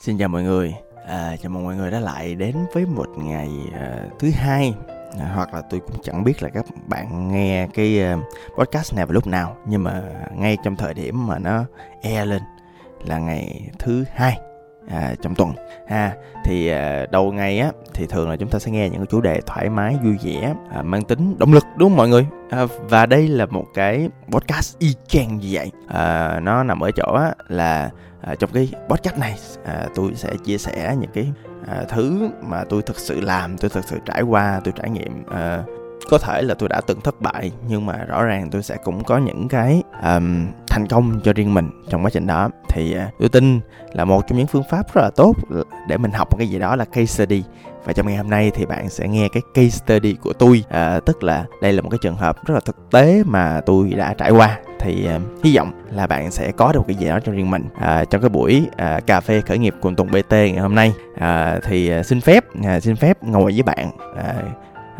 Xin chào mọi người, à, chào mừng mọi người đã lại đến với một ngày à, thứ hai. À, hoặc là tôi cũng chẳng biết là các bạn nghe cái à, podcast này vào lúc nào nhưng mà ngay trong thời điểm mà nó e lên là ngày thứ hai à, trong tuần. Ha thì à, đầu ngày á thì thường là chúng ta sẽ nghe những cái chủ đề thoải mái vui vẻ à, mang tính động lực đúng không mọi người? À, và đây là một cái podcast y chang như vậy. À, nó nằm ở chỗ á, là à, trong cái podcast này à, tôi sẽ chia sẻ những cái à, thứ mà tôi thực sự làm tôi thực sự trải qua tôi trải nghiệm. À, có thể là tôi đã từng thất bại nhưng mà rõ ràng tôi sẽ cũng có những cái um, thành công cho riêng mình trong quá trình đó. Thì à, tôi tin là một trong những phương pháp rất là tốt để mình học một cái gì đó là case study. Và trong ngày hôm nay thì bạn sẽ nghe cái case study của tôi. À, tức là đây là một cái trường hợp rất là thực tế mà tôi đã trải qua. Thì uh, hy vọng là bạn sẽ có được cái gì đó cho riêng mình. À, trong cái buổi à, cà phê khởi nghiệp cùng Tùng BT ngày hôm nay à, thì uh, xin phép à, xin phép ngồi với bạn à,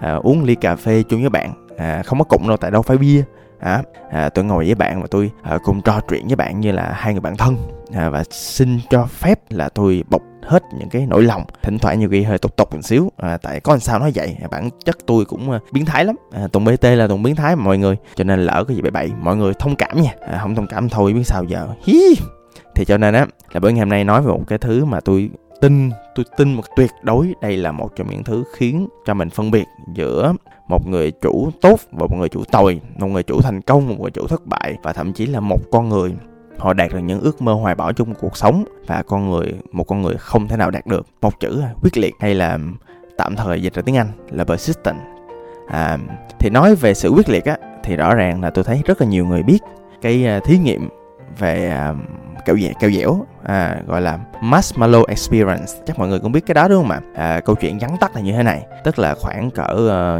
à, uống ly cà phê chung với bạn. À, không có cụng đâu tại đâu phải bia à, à, tôi ngồi với bạn và tôi à, cùng trò chuyện với bạn như là hai người bạn thân. À, và xin cho phép là tôi bộc hết những cái nỗi lòng. Thỉnh thoảng nhiều khi hơi tục tục một xíu à, tại có làm sao nói vậy? À, bản chất tôi cũng à, biến thái lắm. À, tùng bt là tùng biến thái mà mọi người cho nên lỡ cái gì bậy bậy mọi người thông cảm nha. À, không thông cảm thôi biết sao giờ. Hi. thì cho nên á là bữa ngày hôm nay nói về một cái thứ mà tôi tin tôi tin một tuyệt đối đây là một trong những thứ khiến cho mình phân biệt giữa một người chủ tốt và một người chủ tồi một người chủ thành công một người chủ thất bại và thậm chí là một con người. Họ đạt được những ước mơ hoài bão trong cuộc sống và con người một con người không thể nào đạt được. Một chữ à, quyết liệt hay là tạm thời dịch ra tiếng anh là persistent. À, thì nói về sự quyết liệt á thì rõ ràng là tôi thấy rất là nhiều người biết cái à, thí nghiệm về à, uh, kẹo dẻo kẹo dẻo à, gọi là marshmallow experience. Chắc mọi người cũng biết cái đó đúng không ạ? À, câu chuyện vắn tắt là như thế này. Tức là khoảng cỡ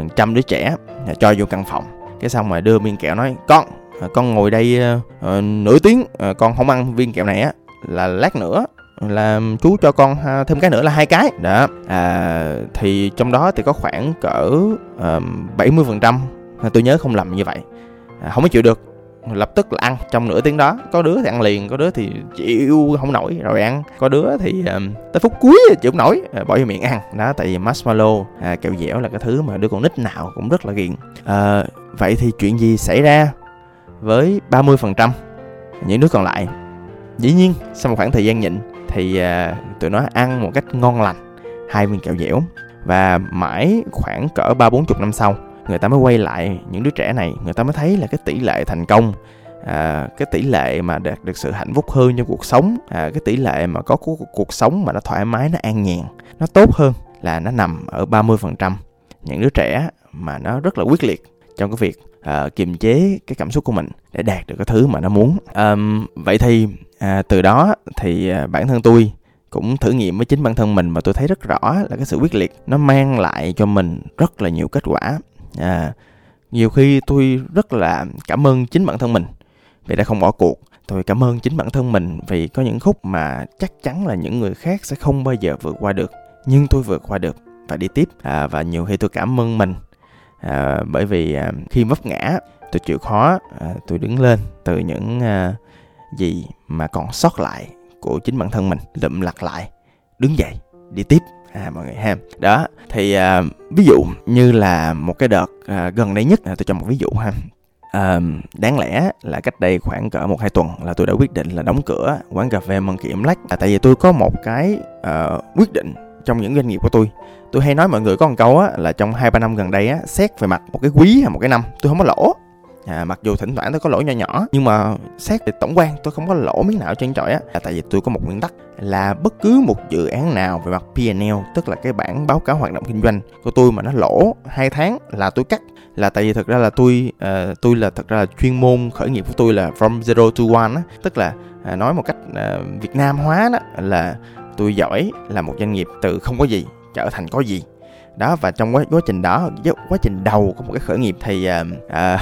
uh, trăm đứa trẻ à, cho vô căn phòng. Cái xong rồi đưa viên kẹo nói con à, con ngồi đây uh, nửa tiếng uh, con không ăn viên kẹo này á là lát nữa là chú cho con à, thêm cái nữa là hai cái. Đó. À, thì trong đó thì có khoảng cỡ bảy mươi phần trăm à, tôi nhớ không lầm như vậy. À, không có chịu được lập tức là ăn trong nửa tiếng đó có đứa thì ăn liền có đứa thì chịu không nổi rồi ăn. Có đứa thì um, tới phút cuối chịu không nổi uh, bỏ vô miệng ăn. Đó tại vì marshmallow à, kẹo dẻo là cái thứ mà đứa con nít nào cũng rất là ghiền à, vậy thì chuyện gì xảy ra với 30% những đứa còn lại? Dĩ nhiên sau một khoảng thời gian nhịn thì uh, tụi nó ăn một cách ngon lành hai viên kẹo dẻo. Và mãi khoảng cỡ ba bốn chục năm sau người ta mới quay lại những đứa trẻ này người ta mới thấy là cái tỷ lệ thành công à, cái tỷ lệ mà đạt được sự hạnh phúc hơn trong cuộc sống à, cái tỷ lệ mà có cuộc, cuộc sống mà nó thoải mái nó an nhàn nó tốt hơn là nó nằm ở 30% những đứa trẻ mà nó rất là quyết liệt trong cái việc à, kiềm chế cái cảm xúc của mình để đạt được cái thứ mà nó muốn. À, vậy thì à, từ đó thì à, bản thân tôi cũng thử nghiệm với chính bản thân mình mà tôi thấy rất rõ là cái sự quyết liệt nó mang lại cho mình rất là nhiều kết quả à, nhiều khi tôi rất là cảm ơn chính bản thân mình vì đã không bỏ cuộc. Tôi cảm ơn chính bản thân mình vì có những khúc mà chắc chắn là những người khác sẽ không bao giờ vượt qua được. Nhưng tôi vượt qua được và đi tiếp. À, và nhiều khi tôi cảm ơn mình à, bởi vì à, khi vấp ngã tôi chịu khó à, tôi đứng lên từ những à, gì mà còn sót lại của chính bản thân mình lụm lặt lại đứng dậy đi tiếp à mọi người ha. Đó thì à, ví dụ như là một cái đợt à, gần đây nhất à, tôi cho một ví dụ ha. À, đáng lẽ là cách đây khoảng cỡ một hai tuần là tôi đã quyết định là đóng cửa quán cà phê Monkey Black à, tại vì tôi có một cái uh, quyết định trong những doanh nghiệp của tôi. Tôi hay nói mọi người có một câu á là trong hai ba năm gần đây á xét về mặt một cái quý hay một cái năm tôi không có lỗ à, mặc dù thỉnh thoảng tôi có lỗi nhỏ nhỏ nhưng mà xét về tổng quan tôi không có lỗ miếng nào trên trọi á. Là tại vì tôi có một nguyên tắc là bất cứ một dự án nào về mặt P&L tức là cái bản báo cáo hoạt động kinh doanh của tôi mà nó lỗ hai tháng là tôi cắt. Là tại vì thực ra là tôi uh, tôi là thật ra là chuyên môn khởi nghiệp của tôi là from zero to one á. Tức là uh, nói một cách uh, Việt Nam hóa đó là tôi giỏi là một doanh nghiệp từ không có gì trở thành có gì. Đó và trong quá, quá trình đó quá trình đầu của một cái khởi nghiệp thì uh, uh,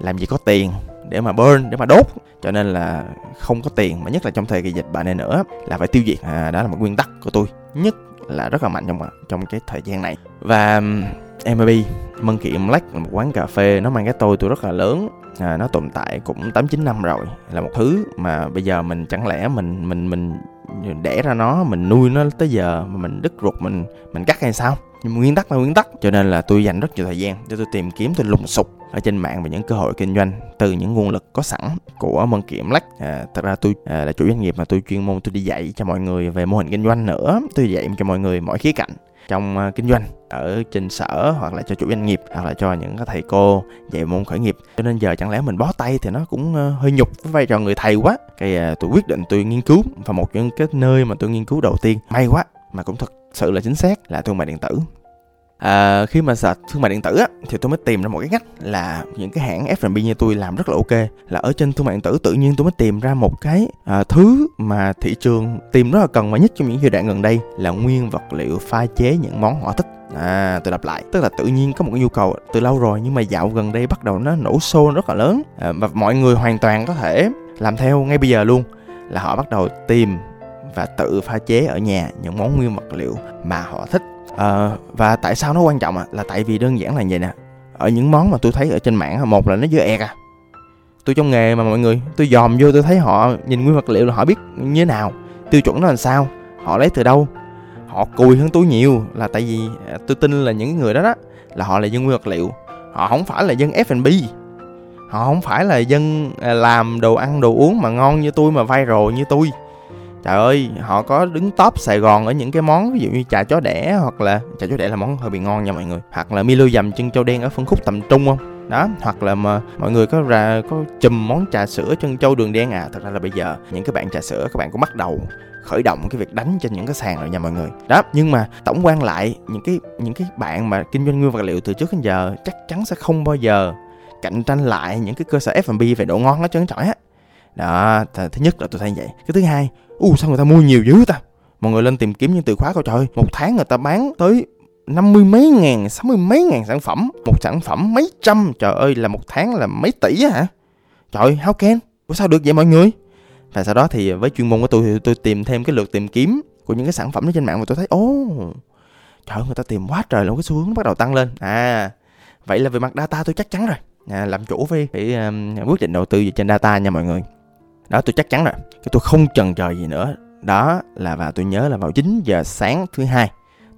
làm gì có tiền để mà burn để mà đốt. Cho nên là không có tiền mà nhất là trong thời kỳ dịch bệnh này nữa là phải tiêu diệt. À, đó là một nguyên tắc của tôi. Nhất là rất là mạnh trong trong cái thời gian này. Và MB Monkey Black là một quán cà phê nó mang cái tôi tôi rất là lớn. À, nó tồn tại cũng tám chín năm rồi. Là một thứ mà bây giờ mình chẳng lẽ mình mình mình đẻ ra nó mình nuôi nó tới giờ mà mình đứt ruột mình mình cắt hay sao? Nhưng nguyên tắc là nguyên tắc. Cho nên là tôi dành rất nhiều thời gian để tôi tìm kiếm tôi lùng sục ở trên mạng về những cơ hội kinh doanh từ những nguồn lực có sẵn của Mân Kiểm Lách. À, thật ra tôi à, là chủ doanh nghiệp mà tôi chuyên môn tôi đi dạy cho mọi người về mô hình kinh doanh nữa. Tôi dạy cho mọi người mọi khía cạnh trong uh, kinh doanh ở trên sở hoặc là cho chủ doanh nghiệp hoặc là cho những cái thầy cô dạy môn khởi nghiệp cho nên giờ chẳng lẽ mình bó tay thì nó cũng uh, hơi nhục với vai trò người thầy quá cái uh, tôi quyết định tôi nghiên cứu và một trong cái nơi mà tôi nghiên cứu đầu tiên may quá mà cũng thật sự là chính xác là thương mại điện tử à, khi mà search thương mại điện tử á, thì tôi mới tìm ra một cái ngách là những cái hãng F&B như tôi làm rất là ok. Là ở trên thương mại điện tử tự nhiên tôi mới tìm ra một cái à, thứ mà thị trường tìm rất là cần và nhất trong những giai đoạn gần đây là nguyên vật liệu pha chế những món họ thích. À, tôi đọc lại. Tức là tự nhiên có một cái nhu cầu từ lâu rồi Nhưng mà dạo gần đây bắt đầu nó nổ xô rất là lớn. À, Và mọi người hoàn toàn có thể làm theo ngay bây giờ luôn. Là họ bắt đầu tìm và tự pha chế ở nhà những món nguyên vật liệu mà họ thích à, và tại sao nó quan trọng à là tại vì đơn giản là vậy nè. Ở những món mà tôi thấy ở trên mạng một là nó dơ ẹt à. Tôi trong nghề mà mọi người tôi dòm vô tôi thấy họ nhìn nguyên vật liệu là họ biết như thế nào tiêu chuẩn nó làm sao họ lấy từ đâu. Họ cùi hơn tôi nhiều là tại vì à, tôi tin là những người đó đó là họ là dân nguyên vật liệu. Họ không phải là dân F&B họ không phải là dân à, làm đồ ăn đồ uống mà ngon như tôi mà viral như tôi trời ơi, họ có đứng top Sài Gòn ở những cái món, ví dụ như trà chó đẻ hoặc là trà chó đẻ là món hơi bị ngon nha mọi người. Hoặc là Milo dầm chân châu đen ở phân khúc tầm trung không? Đó, hoặc là mà mọi người có ra có chùm món trà sữa chân châu đường đen. À thật ra là bây giờ, những cái bạn trà sữa, các bạn cũng bắt đầu khởi động cái việc đánh trên những cái sàn rồi nha mọi người. Đó, nhưng mà tổng quan lại, những cái những cái bạn mà kinh doanh nguyên vật liệu từ trước đến giờ chắc chắn sẽ không bao giờ cạnh tranh lại những cái cơ sở F&B về độ ngon nó trơn trọi á đó thứ nhất là tôi thấy vậy. Cái thứ hai u sao người ta mua nhiều dữ ta? Mọi người lên tìm kiếm những từ khóa coi trời. Một tháng người ta bán tới năm mươi mấy ngàn sáu mươi mấy ngàn sản phẩm. Một sản phẩm mấy trăm trời ơi là một tháng là mấy tỷ hả? Trời how can? Ủa sao được vậy mọi người? Và sau đó thì với chuyên môn của tôi thì tôi tìm thêm cái lượt tìm kiếm của những cái sản phẩm đó trên mạng và tôi thấy ô trời ơi người ta tìm quá trời luôn cái xu hướng bắt đầu tăng lên. À vậy là về mặt data tôi chắc chắn rồi. À, làm chủ với cái um, quyết định đầu tư trên data nha mọi người đó tôi chắc chắn rồi. Cái tôi không chần chờ gì nữa. Đó là vào tôi nhớ là vào 9 giờ sáng thứ hai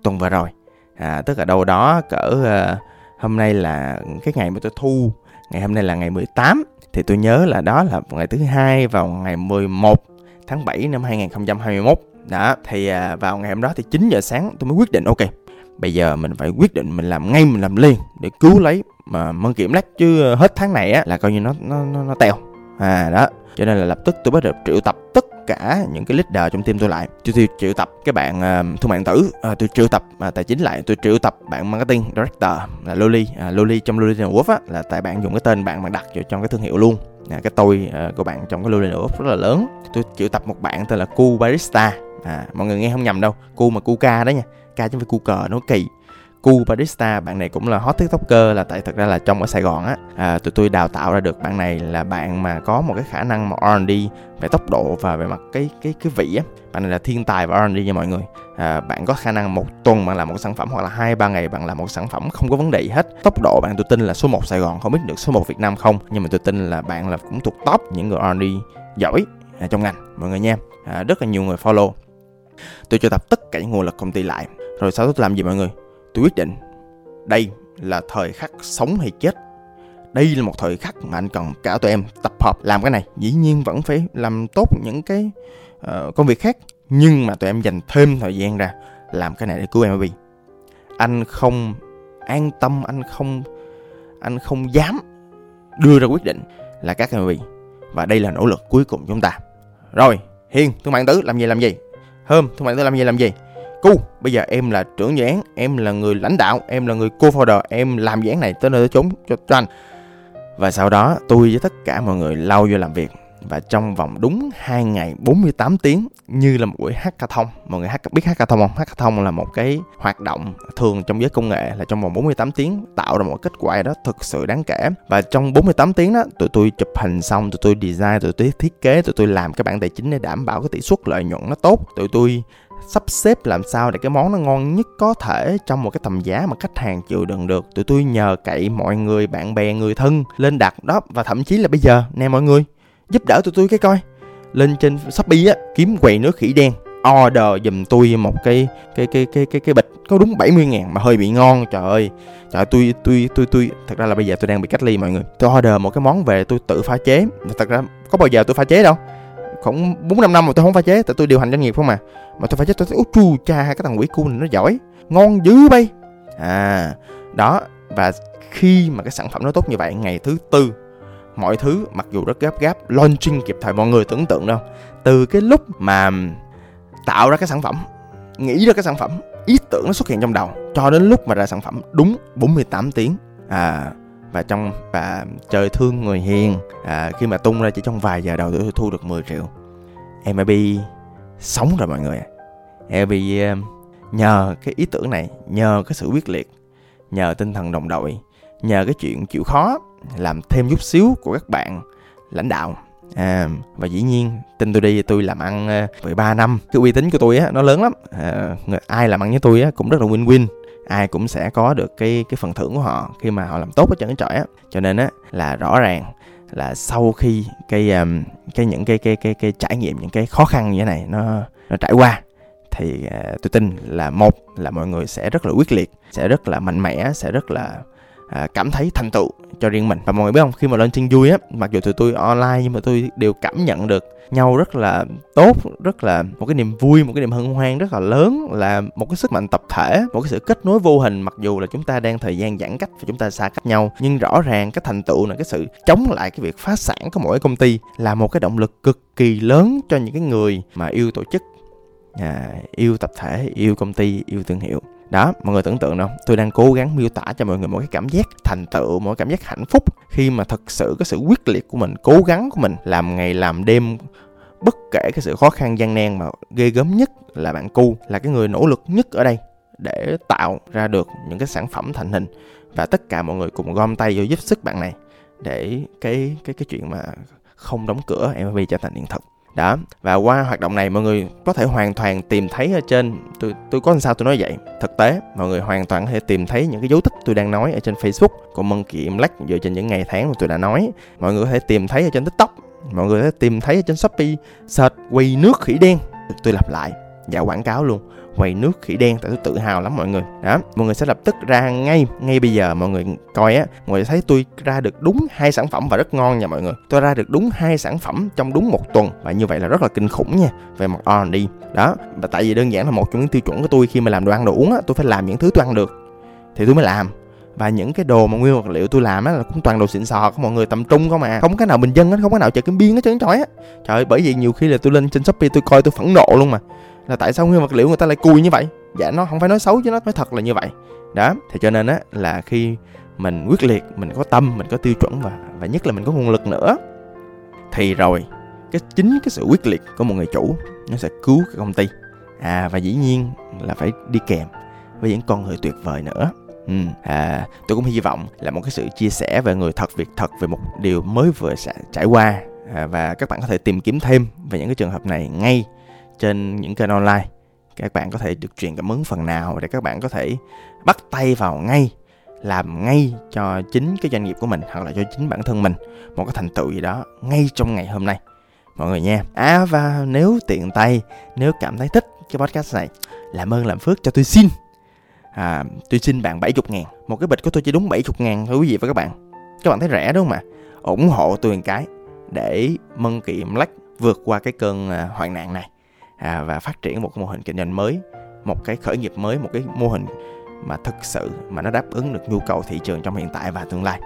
tuần vừa rồi. À, tức là đâu đó cỡ uh, hôm nay là cái ngày mà tôi thu ngày hôm nay là ngày 18 thì tôi nhớ là đó là ngày thứ hai vào ngày 11 tháng 7 năm 2021 đó thì uh, vào ngày hôm đó thì 9 giờ sáng tôi mới quyết định ok bây giờ mình phải quyết định mình làm ngay mình làm liền để cứu lấy mà mân kiểm lách chứ ờ, hết tháng này á là coi như nó nó nó, nó teo à đó. Cho nên là lập tức tôi bắt đầu triệu tập tất cả những cái leader trong team tôi lại. Tôi, tôi triệu tập cái bạn uh, thương mại điện tử. Uh, tôi triệu tập uh, tài chính lại. Tôi triệu tập bạn marketing director là Loli. Uh, Loli trong Loli Network á là tại bạn dùng cái tên bạn mà đặt vào trong cái thương hiệu luôn. À, cái tôi uh, của bạn trong cái Loli Network rất là lớn. Tôi triệu tập một bạn tên là Cu Barista. À, mọi người nghe không nhầm đâu. Cu mà Cu ca đó nha. Ca chứ không phải Cu cờ nó kỳ. Cu Barista bạn này cũng là hot tiktoker là tại thật ra là trong ở Sài Gòn á. À, tụi tôi đào tạo ra được bạn này là bạn mà có một cái khả năng mà R&D về tốc độ và về mặt cái cái cái vị á. Bạn này là thiên tài và R&D nha mọi người. À, bạn có khả năng một tuần bạn làm một sản phẩm hoặc là hai ba ngày bạn làm một sản phẩm không có vấn đề gì hết. Tốc độ bạn tôi tin là số 1 Sài Gòn không biết được số 1 Việt Nam không. Nhưng mà tôi tin là bạn là cũng thuộc top những người R&D giỏi à, trong ngành mọi người nha. À, rất là nhiều người follow. Tôi cho tập tất cả những nguồn lực công ty lại. Rồi sau đó tôi làm gì mọi người? Tôi quyết định. Đây là thời khắc sống hay chết. Đây là một thời khắc mà anh cần cả tụi em tập hợp làm cái này. Dĩ nhiên vẫn phải làm tốt những cái uh, công việc khác. Nhưng mà tụi em dành thêm thời gian ra làm cái này để cứu em anh không an tâm anh không anh không dám đưa ra quyết định là các em và đây là nỗ lực cuối cùng chúng ta. Rồi hiền thương mại tứ làm gì làm gì? Hôm thương mại tứ làm gì làm gì? Cu, bây giờ em là trưởng dự án, em là người lãnh đạo, em là người co-founder, em làm dự án này tới nơi tới chốn cho, cho anh. Và sau đó tôi với tất cả mọi người lao vô làm việc. Và trong vòng đúng 2 ngày 48 tiếng như là một buổi hackathon mọi người biết hackathon không? Hackathon là một cái hoạt động thường trong giới công nghệ là trong vòng 48 tiếng tạo ra một kết quả đó thực sự đáng kể. Và trong 48 tiếng đó tụi tôi chụp hình xong tụi tôi design tụi tôi thiết kế tụi tôi làm cái bản tài chính để đảm bảo cái tỷ suất lợi nhuận nó tốt. Tụi tôi sắp xếp làm sao để cái món nó ngon nhất có thể trong một cái tầm giá mà khách hàng chịu đựng được. Tụi tôi nhờ cậy mọi người, bạn bè, người thân lên đặt đó và thậm chí là bây giờ, nè mọi người, giúp đỡ tụi tôi cái coi. Lên trên shopee á, kiếm quầy nước khỉ đen, order giùm tôi một cái cái cái cái cái cái bịch có đúng 70 ngàn mà hơi bị ngon, trời ơi. Trời, tôi tôi tôi tôi, thật ra là bây giờ tôi đang bị cách ly mọi người. Tôi order một cái món về tôi tự pha chế. Thật ra, có bao giờ tôi pha chế đâu khoảng bốn năm năm mà tôi không pha chế tại tôi điều hành doanh nghiệp không mà. Mà tôi pha chế tôi thấy út chu cha cái thằng quỷ cu này nó giỏi ngon dữ bay. À đó và khi mà cái sản phẩm nó tốt như vậy ngày thứ tư mọi thứ mặc dù rất gấp gáp launching kịp thời mọi người tưởng tượng đâu từ cái lúc mà tạo ra cái sản phẩm nghĩ ra cái sản phẩm ý tưởng nó xuất hiện trong đầu cho đến lúc mà ra sản phẩm đúng 48 tiếng à và trong và trời thương người hiền à, khi mà tung ra chỉ trong vài giờ đầu tôi thu được 10 triệu. MLB sống rồi mọi người MLB um, nhờ cái ý tưởng này nhờ cái sự quyết liệt nhờ tinh thần đồng đội nhờ cái chuyện chịu khó làm thêm chút xíu của các bạn lãnh đạo. À, và dĩ nhiên tin tôi đi tôi làm ăn uh, 13 năm. Cái uy tín của tôi á nó lớn lắm. À, ai làm ăn với tôi á cũng rất là win win ai cũng sẽ có được cái cái phần thưởng của họ khi mà họ làm tốt ở trận trọi á. Cho nên á là rõ ràng là sau khi cái um, cái những cái cái cái cái trải nghiệm những cái khó khăn như thế này nó nó trải qua thì uh, tôi tin là một là mọi người sẽ rất là quyết liệt sẽ rất là mạnh mẽ sẽ rất là à, cảm thấy thành tựu cho riêng mình. Và mọi người biết không khi mà lên trên vui á mặc dù tụi tôi online nhưng mà tôi đều cảm nhận được nhau rất là tốt rất là một cái niềm vui một cái niềm hân hoan rất là lớn là một cái sức mạnh tập thể một cái sự kết nối vô hình mặc dù là chúng ta đang thời gian giãn cách và chúng ta xa cách nhau. Nhưng rõ ràng cái thành tựu là cái sự chống lại cái việc phá sản của mỗi công ty là một cái động lực cực kỳ lớn cho những cái người mà yêu tổ chức à, yêu tập thể yêu công ty yêu thương hiệu đó, mọi người tưởng tượng không tôi đang cố gắng miêu tả cho mọi người một cái cảm giác thành tựu, một cái cảm giác hạnh phúc khi mà thật sự cái sự quyết liệt của mình, cố gắng của mình làm ngày làm đêm bất kể cái sự khó khăn, gian nan mà ghê gớm nhất là bạn cu, là cái người nỗ lực nhất ở đây để tạo ra được những cái sản phẩm thành hình. Và tất cả mọi người cùng gom tay vô giúp sức bạn này để cái cái cái chuyện mà không đóng cửa MV trở thành hiện thực đó, và qua hoạt động này, mọi người có thể hoàn toàn tìm thấy ở trên, tôi tôi có làm sao tôi nói vậy? Thực tế, mọi người hoàn toàn có thể tìm thấy những cái dấu tích tôi đang nói ở trên Facebook của Monkey lách dựa trên những ngày tháng mà tôi đã nói. Mọi người có thể tìm thấy ở trên TikTok, mọi người có thể tìm thấy ở trên Shopee, search quỳ nước khỉ đen. Tôi lặp lại và quảng cáo luôn quầy nước khỉ đen, tại tôi tự hào lắm mọi người. Đó, mọi người sẽ lập tức ra ngay ngay bây giờ mọi người coi á, mọi người thấy tôi ra được đúng hai sản phẩm và rất ngon nha mọi người. Tôi ra được đúng hai sản phẩm trong đúng một tuần và như vậy là rất là kinh khủng nha, về mặt R&D đó, và tại vì đơn giản là một trong những tiêu chuẩn của tôi khi mà làm đồ ăn, đồ uống á, tôi phải làm những thứ tôi ăn được, thì tôi mới làm. Và những cái đồ mà nguyên vật liệu tôi làm á, là cũng toàn đồ xịn sò của mọi người, tầm trung không à. Không cái nào bình dân hết, không cái nào chợ kim biên hết trơn trọi á. Trời ơi, bởi vì nhiều khi là tôi lên trên shopee tôi coi tôi phẫn nộ luôn mà là tại sao nguyên vật liệu người ta lại cùi như vậy? Dạ nó không phải nói xấu chứ nó nói thật là như vậy. Đó thì cho nên á là khi mình quyết liệt mình có tâm mình có tiêu chuẩn và và nhất là mình có nguồn lực nữa thì rồi cái chính cái sự quyết liệt của một người chủ nó sẽ cứu cái công ty. À và dĩ nhiên là phải đi kèm với những con người tuyệt vời nữa. Ừ, à, tôi cũng hy vọng là một cái sự chia sẻ về người thật việc thật về một điều mới vừa trải qua. À, và các bạn có thể tìm kiếm thêm về những cái trường hợp này ngay trên những kênh online. Các bạn có thể được truyền cảm hứng phần nào để các bạn có thể bắt tay vào ngay làm ngay cho chính cái doanh nghiệp của mình hoặc là cho chính bản thân mình một cái thành tựu gì đó ngay trong ngày hôm nay. Mọi người nha. À và nếu tiện tay nếu cảm thấy thích cái podcast này làm ơn làm phước cho tôi xin. À, tôi xin bạn 70 ngàn. Một cái bịch của tôi chỉ đúng 70 ngàn thôi quý vị và các bạn. Các bạn thấy rẻ đúng không ạ? Ủng hộ tôi một cái để mân kiệm lách vượt qua cái cơn à, hoạn nạn này à, và phát triển một cái mô hình kinh doanh mới một cái khởi nghiệp mới một cái mô hình mà thực sự mà nó đáp ứng được nhu cầu thị trường trong hiện tại và tương lai.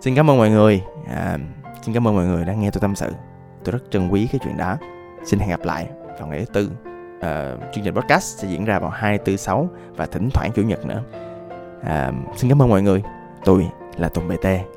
Xin cảm ơn mọi người à, xin cảm ơn mọi người đã nghe tôi tâm sự. Tôi rất trân quý cái chuyện đó. Xin hẹn gặp lại vào ngày thứ tư. À, chương trình podcast sẽ diễn ra vào hai tư sáu và thỉnh thoảng chủ nhật nữa. À, xin cảm ơn mọi người. Tôi là tùng bt